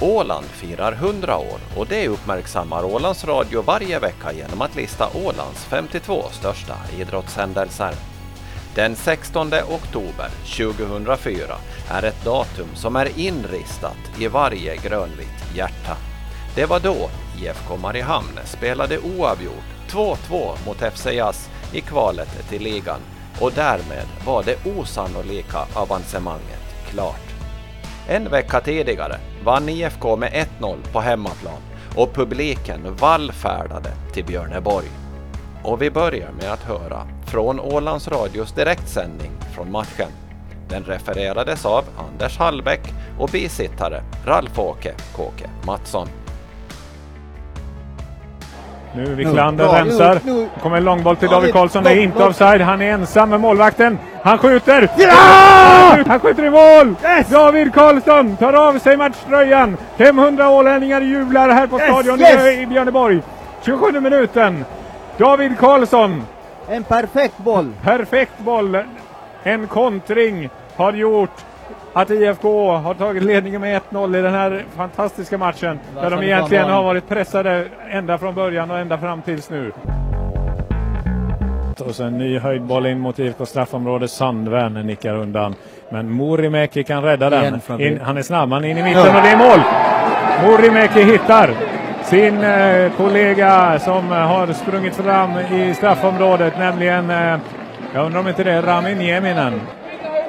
Åland firar 100 år och det uppmärksammar Ålands Radio varje vecka genom att lista Ålands 52 största idrottshändelser. Den 16 oktober 2004 är ett datum som är inristat i varje grönvitt hjärta. Det var då IFK Mariehamn spelade oavgjort 2-2 mot FC Jazz i kvalet till ligan och därmed var det osannolika avancemanget klart. En vecka tidigare vann IFK med 1-0 på hemmaplan och publiken vallfärdade till Björneborg. Och vi börjar med att höra från Ålands Radios direktsändning från matchen. Den refererades av Anders Hallbäck och bisittare Ralf-Åke Kåke Mattsson. Nu Wiklander rensar. Nu kommer en långboll till David Karlsson. Det är inte offside. Han är ensam med målvakten. Han skjuter! Ja! Han skjuter i mål! Yes! David Karlsson tar av sig matchtröjan. 500 ålänningar jublar här på yes! stadion yes! i Björneborg. 27 minuten. David Karlsson. En perfekt boll. Perfekt boll. En kontring har gjort att IFK har tagit ledningen med 1-0 i den här fantastiska matchen. Där de egentligen har varit pressade ända från början och ända fram tills nu. Och så en ny höjdboll in mot IFK straffområde. Sandvärn nickar undan. Men Morimäki kan rädda den. In, han är snabb, han är in i mitten och det är mål! Morimäki hittar sin eh, kollega som har sprungit fram i straffområdet, nämligen, eh, jag undrar om inte det är Rami Nieminen.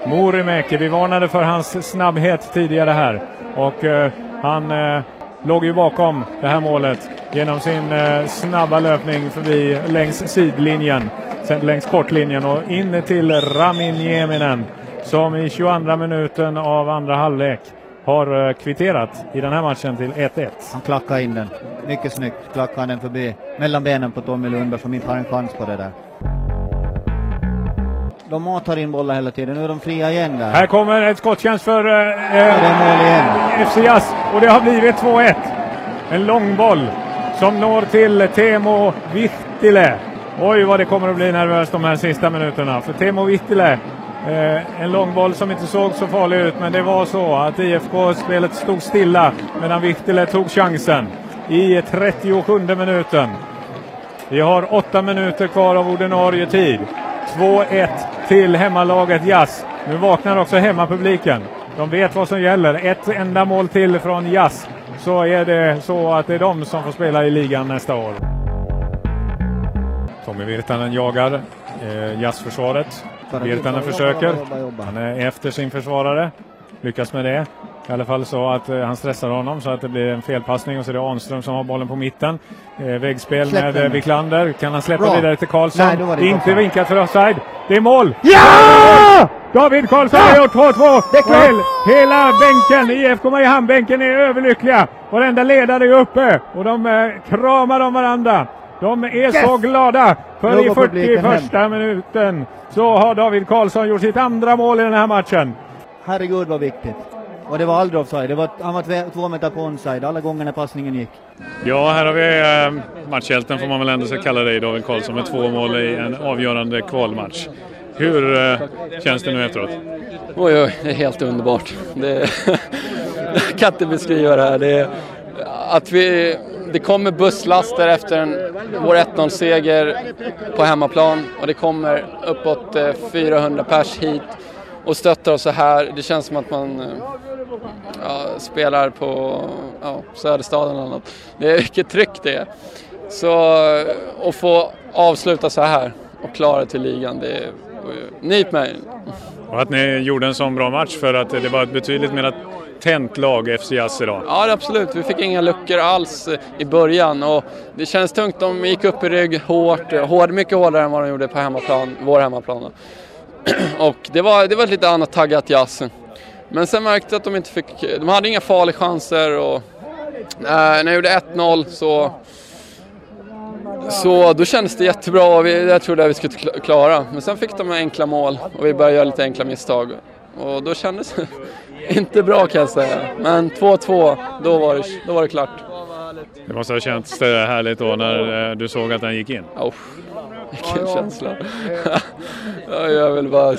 Morimäki, vi varnade för hans snabbhet tidigare här och eh, han eh, låg ju bakom det här målet genom sin eh, snabba löpning förbi längs sidlinjen, sen längs kortlinjen och in till Ramin Nieminen som i 22 minuten av andra halvlek har eh, kvitterat i den här matchen till 1-1. Han klackar in den. Mycket snyggt klackar han den förbi mellan benen på Tommy Lundberg som inte har en chans på det där de matar in bollar hela tiden. Nu är de fria igen där. Här kommer ett skottchans för eh, FC Jazz och det har blivit 2-1. En lång boll som når till Temo Vihtile. Oj vad det kommer att bli nervöst de här sista minuterna. För Temo Vihtile, eh, en lång boll som inte såg så farlig ut men det var så att IFK-spelet stod stilla medan Vihtile tog chansen i 37 minuten. Vi har åtta minuter kvar av ordinarie tid. 2-1 till hemmalaget Jazz. Nu vaknar också hemmapubliken. De vet vad som gäller. Ett enda mål till från Jazz så är det så att det är de som får spela i ligan nästa år. Tommy Virtanen jagar eh, Jazzförsvaret. Virtanen försöker. Han är efter sin försvarare. Lyckas med det. I alla fall så att eh, han stressar honom så att det blir en felpassning och så är det Arnström som har bollen på mitten. Eh, väggspel med eh, Wiklander. Kan han släppa Bra. vidare till Karlsson? Nej, inte vinkat för offside. Det är mål! Ja! David Karlsson har gjort 2-2. Hela bänken, IFK Mariehamn-bänken är överlyckliga. Varenda ledare är uppe och de eh, kramar om varandra. De är yes! så glada för i 41 minuten så har David Karlsson gjort sitt andra mål i den här matchen. Herregud vad viktigt. Och det var aldrig offside. Det var, han var två meter på onside alla gånger när passningen gick. Ja, här har vi eh, matchhjälten får man väl ändå ska kalla dig David Karlsson med två mål i en avgörande kvalmatch. Hur eh, känns det nu efteråt? Oj, oj, det är helt underbart. Det, kan inte beskriva det här. Det, att vi, det kommer busslaster efter en, vår 1-0-seger på hemmaplan och det kommer uppåt 400 eh, pers hit och stöttar oss så här. Det känns som att man ja, spelar på ja, Söderstaden eller något. Det är vilket tryck det är. Så att få avsluta så här och klara till ligan, det är nyp mig. Och att ni gjorde en sån bra match för att det var ett betydligt mer tänt lag FC Jazz idag. Ja, absolut. Vi fick inga luckor alls i början och det känns tungt. De gick upp i rygg hårt, hård, mycket hårdare än vad de gjorde på hemmaplan, vår hemmaplan. och det var, det var ett lite annat taggat jazz. Men sen märkte jag att de inte fick, de hade inga farliga chanser och äh, när jag gjorde 1-0 så så då kändes det jättebra och vi, jag trodde att vi skulle klara. Men sen fick de enkla mål och vi började göra lite enkla misstag. Och då kändes det inte bra kan jag säga. Men 2-2, då, var det, då var det klart. Det måste ha känts härligt då när eh, du såg att den gick in? Oh, vilken känsla. jag vill bara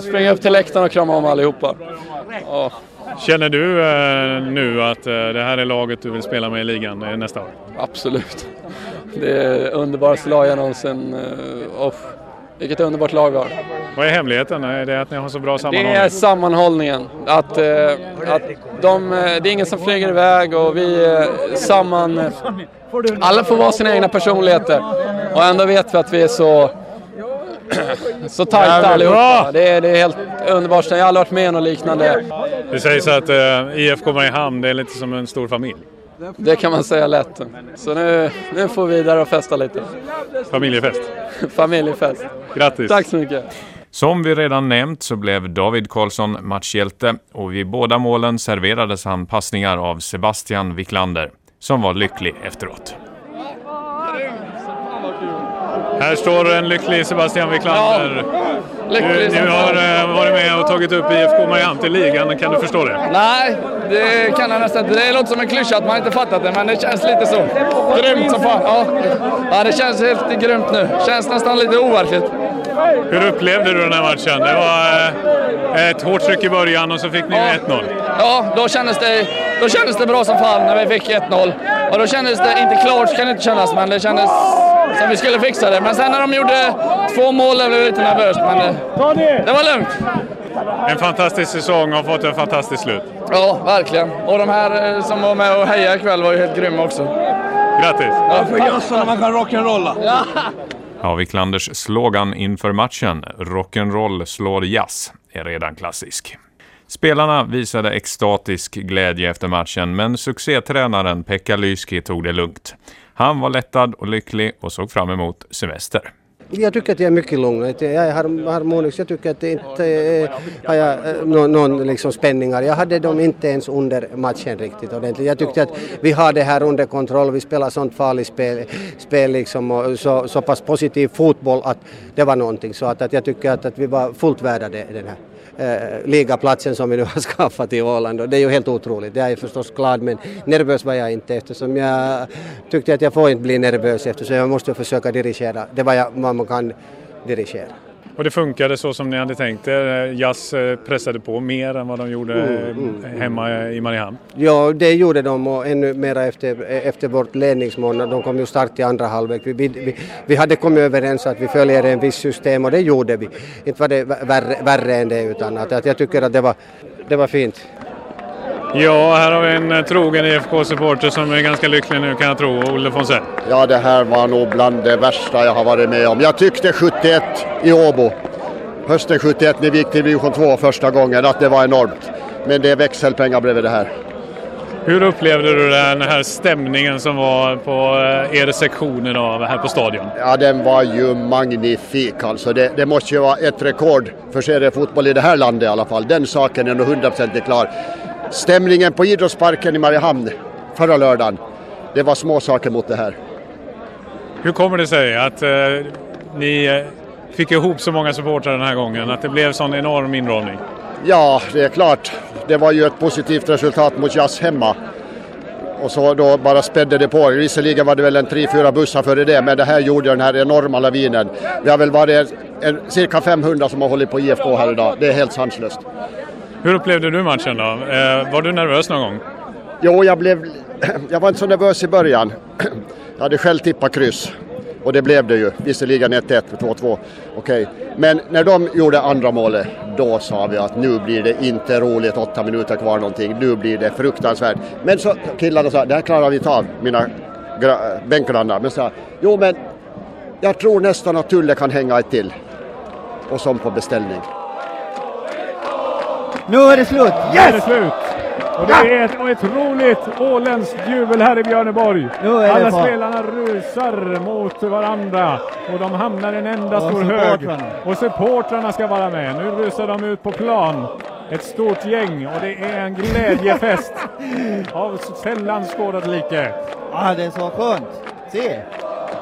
springa upp till läktaren och krama om allihopa. Oh. Känner du eh, nu att eh, det här är laget du vill spela med i ligan eh, nästa år? Absolut. Det är underbaraste lag jag någonsin... Uh, oh, vilket underbart lag vi har. Vad är hemligheten? Är det att ni har så bra sammanhållning? Det är sammanhållningen. Att, att de, det är ingen som flyger iväg och vi är samman... Alla får vara sina egna personligheter och ändå vet vi att vi är så så tajta allihopa. Det är, det är helt underbart. Jag har aldrig varit med om något liknande. Det sägs att uh, IFK Mariehamn, det är lite som en stor familj. Det kan man säga lätt. Så nu, nu får vi vidare och festa lite. Familjefest. Familjefest. Grattis. Tack så mycket. Som vi redan nämnt så blev David Karlsson matchhjälte och vid båda målen serverades han passningar av Sebastian Wiklander som var lycklig efteråt. Här står en lycklig Sebastian Wiklander. Ja, du, du har uh, varit med och tagit upp IFK Mariehamn till ligan, kan du förstå det? Nej, det kan jag nästan inte. Det låter som en klyscha att man inte fattat det, men det känns lite så. Grymt som fan. Ja, ja det känns helt grymt nu. Känns nästan lite overkligt. Hur upplevde du den här matchen? Det var uh, ett hårt tryck i början och så fick ni ja. 1-0. Ja, då kändes, det, då kändes det bra som fan när vi fick 1-0. Och då kändes det, inte klart kan det inte kännas, men det kändes som vi skulle fixa det. Men sen när de gjorde två mål blev jag lite nervös, men det, det var lugnt. En fantastisk säsong har fått ett fantastiskt slut. Ja, verkligen. Och de här eh, som var med och hejade ikväll var ju helt grymma också. Grattis! Ja, för jazza när man kan rock'n'rolla. Ja. Ja, Wiklanders slogan inför matchen, rock'n'roll slår jazz, är redan klassisk. Spelarna visade extatisk glädje efter matchen, men succétränaren Pekka Lyski tog det lugnt. Han var lättad och lycklig och såg fram emot semester. Jag tycker att jag är mycket lugn. Jag är harmonisk. Jag tycker att det inte är, har jag eh, någon, någon liksom spänningar. Jag hade dem inte ens under matchen riktigt ordentligt. Jag tyckte att vi har det här under kontroll. Vi spelar sånt farligt spel, spel liksom och så, så pass positiv fotboll att det var någonting. Så att, att jag tycker att, att vi var fullt värda det, den här eh, ligaplatsen som vi nu har skaffat i Åland och det är ju helt otroligt. Jag är förstås glad men nervös var jag inte eftersom jag tyckte att jag får inte bli nervös eftersom jag måste försöka dirigera det var jag, vad man kan dirigera. Och det funkade så som ni hade tänkt er? Jazz eh, pressade på mer än vad de gjorde mm, mm, hemma i Mariehamn? Ja, det gjorde de och ännu mer efter, efter vårt ledningsmål. De kom ju start i andra halvlek. Vi, vi, vi, hade kommit överens att vi följer en viss system och det gjorde vi. Inte var det värre, värre än det utan att, att jag tycker att det var, det var fint. Ja, här har vi en eh, trogen IFK-supporter som är ganska lycklig nu kan jag tro, Olle Fonsell. Ja, det här var nog bland det värsta jag har varit med om. Jag tyckte 71 i Åbo, hösten 71 när vi gick till division 2 första gången, att det var enormt. Men det är växelpengar bredvid det här. Hur upplevde du den här stämningen som var på eh, er sektion idag här på stadion? Ja, den var ju magnifik alltså. Det, det måste ju vara ett rekord för seriefotboll i det här landet i alla fall. Den saken är nog hundraprocentigt klar stämningen på idrottsparken i Mariehamn förra lördagen. Det var små saker mot det här. Hur kommer det sig att eh, ni eh, fick ihop så många supportrar den här gången? Att det blev sån enorm inramning? Ja, det är klart. Det var ju ett positivt resultat mot Jazz hemma. Och så då bara spädde det på. Visserligen var det väl en tre, fyra bussar före det, men det här gjorde den här enorma lavinen. Vi har väl varit en, cirka 500 som har hållit på IFK här idag. Det är helt sanslöst. Hur upplevde du matchen då? Eh, var du nervös någon gång? Jo, jag, blev, jag var inte så nervös i början. Jag hade själv tippat kryss. Och det blev det ju. Visserligen 1-1, 2-2. Okej. Men när de gjorde andra målet, då sa vi att nu blir det inte roligt, åtta minuter kvar någonting. Nu blir det fruktansvärt. Men så killarna sa, det här klarar vi inte av, mina bänkgrannar. Men sa, jo men jag tror nästan att Tulle kan hänga ett till. Och som på beställning. Nu är det slut! Yes! Nu är det slut! Och det är ett otroligt åländskt jubel här i Björneborg. Alla spelarna rusar mot varandra och de hamnar i en enda och stor hög. Och supportrarna ska vara med. Nu rusar de ut på plan. Ett stort gäng och det är en glädjefest av sällan skådat like. Ja, det är så skönt. Se,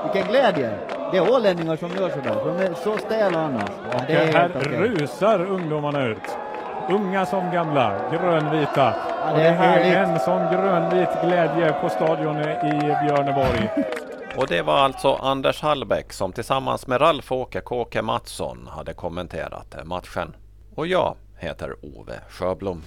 vilken glädje. Det är ålänningar som gör sådär. De är så stela annars. Och här rusar ungdomarna ut. Unga som gamla, grönvita. Ja, det, är det är en sån grönvit glädje på stadion i Björneborg. Och det var alltså Anders Hallbäck som tillsammans med Ralf-Åke Kåke Mattsson hade kommenterat matchen. Och jag heter Ove Sjöblom.